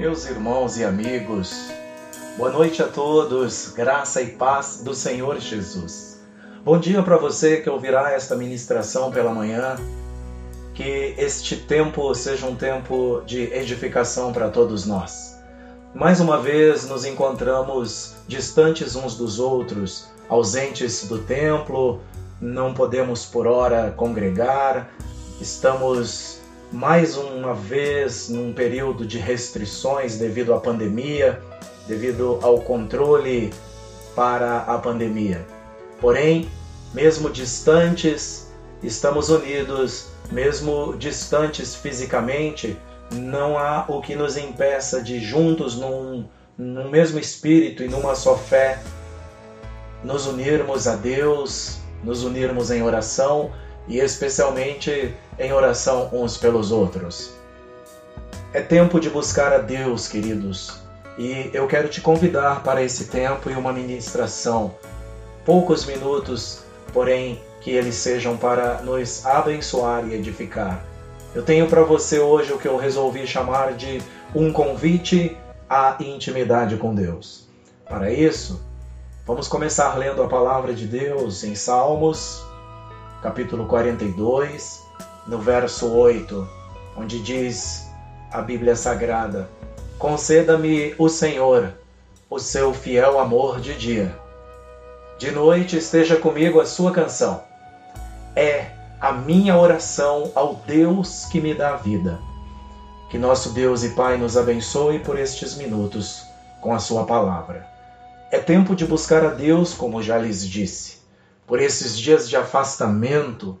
Meus irmãos e amigos, boa noite a todos, graça e paz do Senhor Jesus. Bom dia para você que ouvirá esta ministração pela manhã. Que este tempo seja um tempo de edificação para todos nós. Mais uma vez nos encontramos distantes uns dos outros, ausentes do templo, não podemos por hora congregar, estamos mais uma vez num período de restrições devido à pandemia, devido ao controle para a pandemia. Porém, mesmo distantes, estamos unidos, mesmo distantes fisicamente, não há o que nos impeça de juntos num, num mesmo espírito e numa só fé nos unirmos a Deus, nos unirmos em oração e especialmente em oração uns pelos outros. É tempo de buscar a Deus, queridos, e eu quero te convidar para esse tempo e uma ministração. Poucos minutos, porém, que eles sejam para nos abençoar e edificar. Eu tenho para você hoje o que eu resolvi chamar de um convite à intimidade com Deus. Para isso, vamos começar lendo a palavra de Deus em Salmos, capítulo 42, no verso 8, onde diz a Bíblia Sagrada: Conceda-me o Senhor o seu fiel amor de dia. De noite esteja comigo a sua canção. É a minha oração ao Deus que me dá vida. Que nosso Deus e Pai nos abençoe por estes minutos com a Sua palavra. É tempo de buscar a Deus, como já lhes disse por esses dias de afastamento,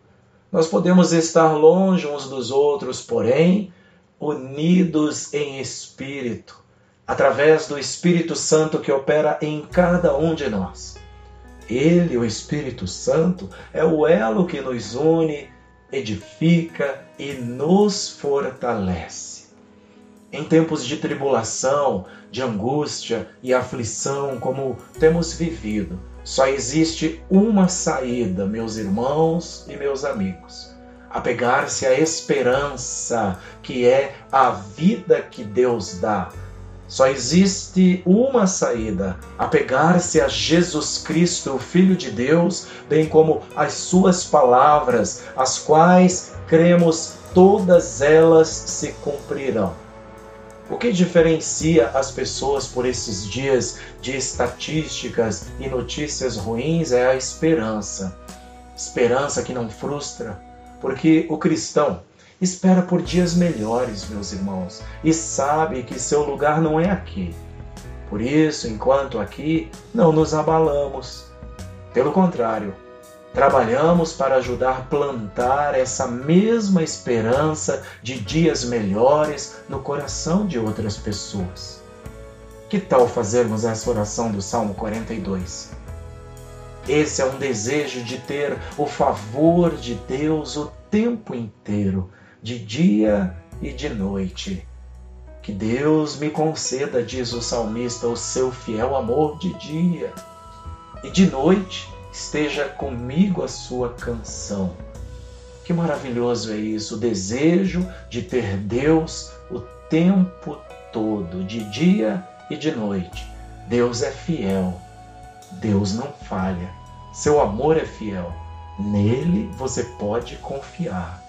nós podemos estar longe uns dos outros, porém unidos em espírito, através do Espírito Santo que opera em cada um de nós. Ele, o Espírito Santo, é o elo que nos une, edifica e nos fortalece. Em tempos de tribulação, de angústia e aflição, como temos vivido, só existe uma saída, meus irmãos e meus amigos: apegar-se à esperança, que é a vida que Deus dá. Só existe uma saída: apegar-se a Jesus Cristo, o Filho de Deus, bem como as Suas palavras, as quais cremos todas elas se cumprirão. O que diferencia as pessoas por esses dias de estatísticas e notícias ruins é a esperança. Esperança que não frustra, porque o cristão espera por dias melhores, meus irmãos, e sabe que seu lugar não é aqui. Por isso, enquanto aqui, não nos abalamos. Pelo contrário, Trabalhamos para ajudar a plantar essa mesma esperança de dias melhores no coração de outras pessoas. Que tal fazermos essa oração do Salmo 42? Esse é um desejo de ter o favor de Deus o tempo inteiro, de dia e de noite. Que Deus me conceda, diz o salmista, o seu fiel amor de dia e de noite esteja comigo a sua canção. Que maravilhoso é isso, o desejo de ter Deus o tempo todo, de dia e de noite. Deus é fiel, Deus não falha, seu amor é fiel, nele você pode confiar.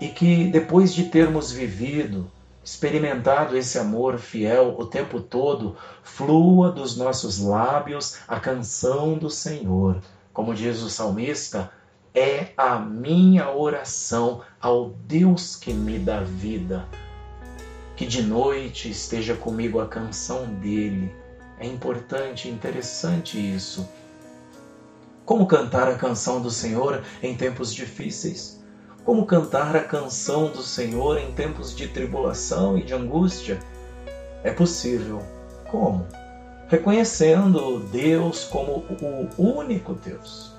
E que depois de termos vivido experimentado esse amor fiel o tempo todo, flua dos nossos lábios a canção do Senhor. Como diz o salmista, é a minha oração ao Deus que me dá vida. Que de noite esteja comigo a canção dele. É importante, interessante isso. Como cantar a canção do Senhor em tempos difíceis? Como cantar a canção do Senhor em tempos de tribulação e de angústia? É possível. Como? Reconhecendo Deus como o único Deus.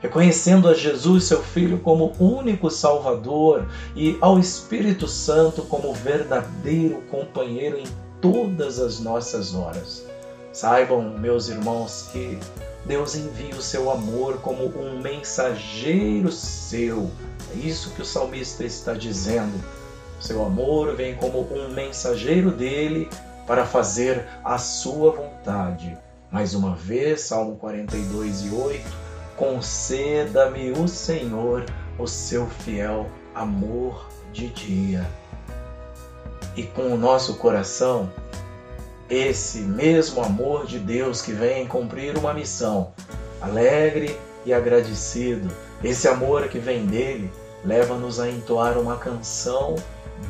Reconhecendo a Jesus, seu Filho, como único Salvador e ao Espírito Santo como verdadeiro companheiro em todas as nossas horas. Saibam, meus irmãos, que Deus envia o seu amor como um mensageiro seu. É isso que o salmista está dizendo. seu amor vem como um mensageiro dele para fazer a sua vontade. Mais uma vez, Salmo 42 e 8: Conceda-me o Senhor o seu fiel amor de dia. E com o nosso coração, esse mesmo amor de Deus que vem cumprir uma missão, alegre e agradecido, esse amor que vem dele, leva-nos a entoar uma canção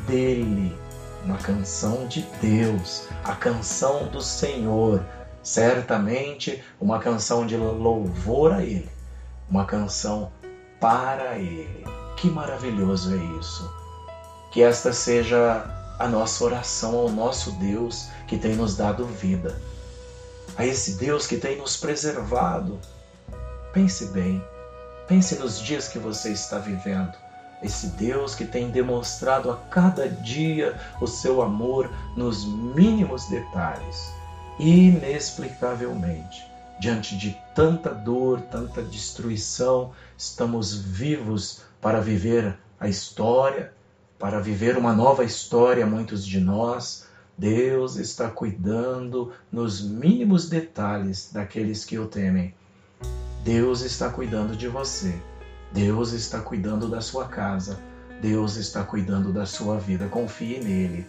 dele, uma canção de Deus, a canção do Senhor, certamente uma canção de louvor a Ele, uma canção para Ele. Que maravilhoso é isso! Que esta seja a nossa oração ao nosso Deus que tem nos dado vida, a esse Deus que tem nos preservado. Pense bem, pense nos dias que você está vivendo esse Deus que tem demonstrado a cada dia o seu amor nos mínimos detalhes, inexplicavelmente. Diante de tanta dor, tanta destruição, estamos vivos para viver a história, para viver uma nova história, muitos de nós. Deus está cuidando nos mínimos detalhes daqueles que o temem. Deus está cuidando de você. Deus está cuidando da sua casa. Deus está cuidando da sua vida. Confie nele.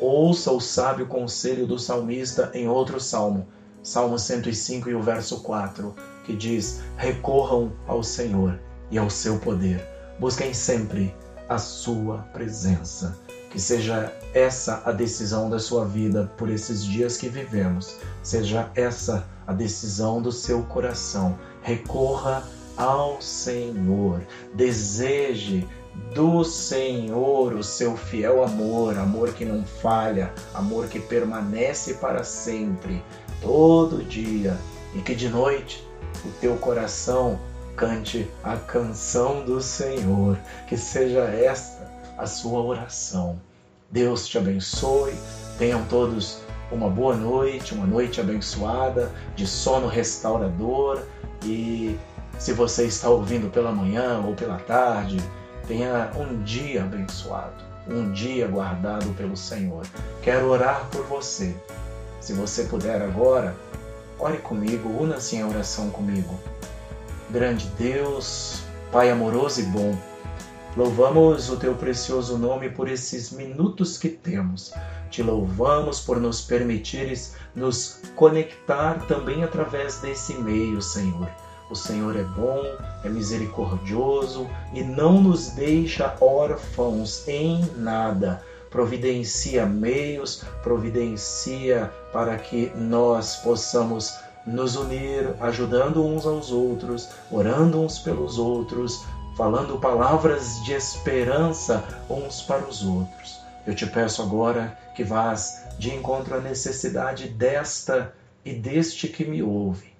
Ouça o sábio conselho do salmista em outro salmo, Salmo 105 e o verso 4, que diz: Recorram ao Senhor e ao seu poder. Busquem sempre a sua presença. Que seja essa a decisão da sua vida por esses dias que vivemos. Seja essa a decisão do seu coração. Recorra ao Senhor. Deseje do Senhor o seu fiel amor, amor que não falha, amor que permanece para sempre, todo dia, e que de noite o teu coração cante a canção do Senhor, que seja esta a sua oração. Deus te abençoe, tenham todos uma boa noite, uma noite abençoada, de sono restaurador e se você está ouvindo pela manhã ou pela tarde, tenha um dia abençoado, um dia guardado pelo Senhor. Quero orar por você. Se você puder agora, ore comigo, una-se em oração comigo. Grande Deus, Pai amoroso e bom, louvamos o teu precioso nome por esses minutos que temos. Te louvamos por nos permitires nos conectar também através desse meio, Senhor. O Senhor é bom, é misericordioso e não nos deixa órfãos em nada. Providencia meios, providencia para que nós possamos nos unir, ajudando uns aos outros, orando uns pelos outros, falando palavras de esperança uns para os outros. Eu te peço agora que vás de encontro à necessidade desta e deste que me ouve,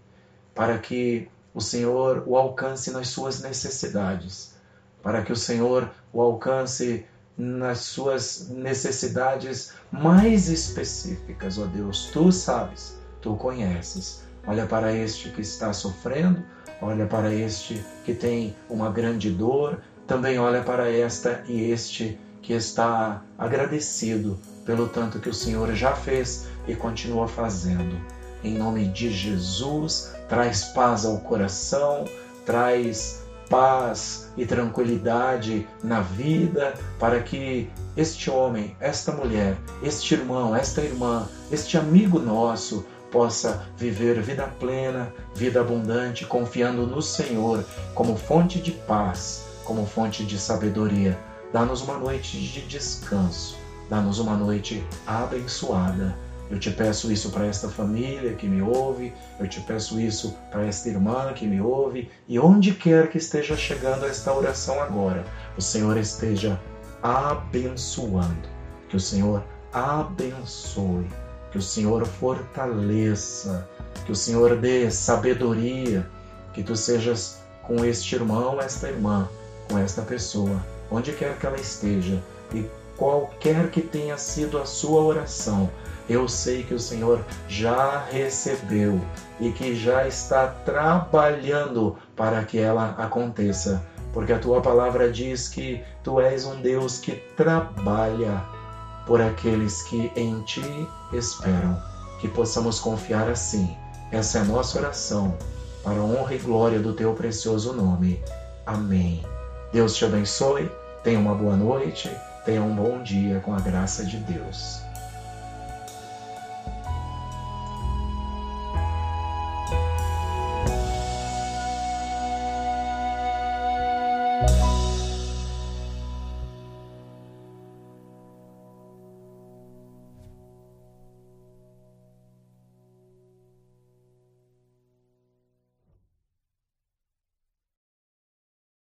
para que o Senhor o alcance nas suas necessidades, para que o Senhor o alcance nas suas necessidades mais específicas, ó Deus. Tu sabes, tu conheces. Olha para este que está sofrendo, olha para este que tem uma grande dor, também olha para esta e este que está agradecido pelo tanto que o Senhor já fez e continua fazendo. Em nome de Jesus, traz paz ao coração, traz paz e tranquilidade na vida, para que este homem, esta mulher, este irmão, esta irmã, este amigo nosso possa viver vida plena, vida abundante, confiando no Senhor como fonte de paz, como fonte de sabedoria. Dá-nos uma noite de descanso, dá-nos uma noite abençoada eu te peço isso para esta família que me ouve, eu te peço isso para esta irmã que me ouve, e onde quer que esteja chegando esta oração agora, o Senhor esteja abençoando. Que o Senhor abençoe, que o Senhor fortaleça, que o Senhor dê sabedoria, que tu sejas com este irmão, esta irmã, com esta pessoa, onde quer que ela esteja, e qualquer que tenha sido a sua oração, eu sei que o Senhor já recebeu e que já está trabalhando para que ela aconteça. porque a tua palavra diz que tu és um Deus que trabalha por aqueles que em ti esperam. Que possamos confiar assim. Essa é a nossa oração, para a honra e glória do teu precioso nome. Amém. Deus te abençoe, tenha uma boa noite, tenha um bom dia com a graça de Deus.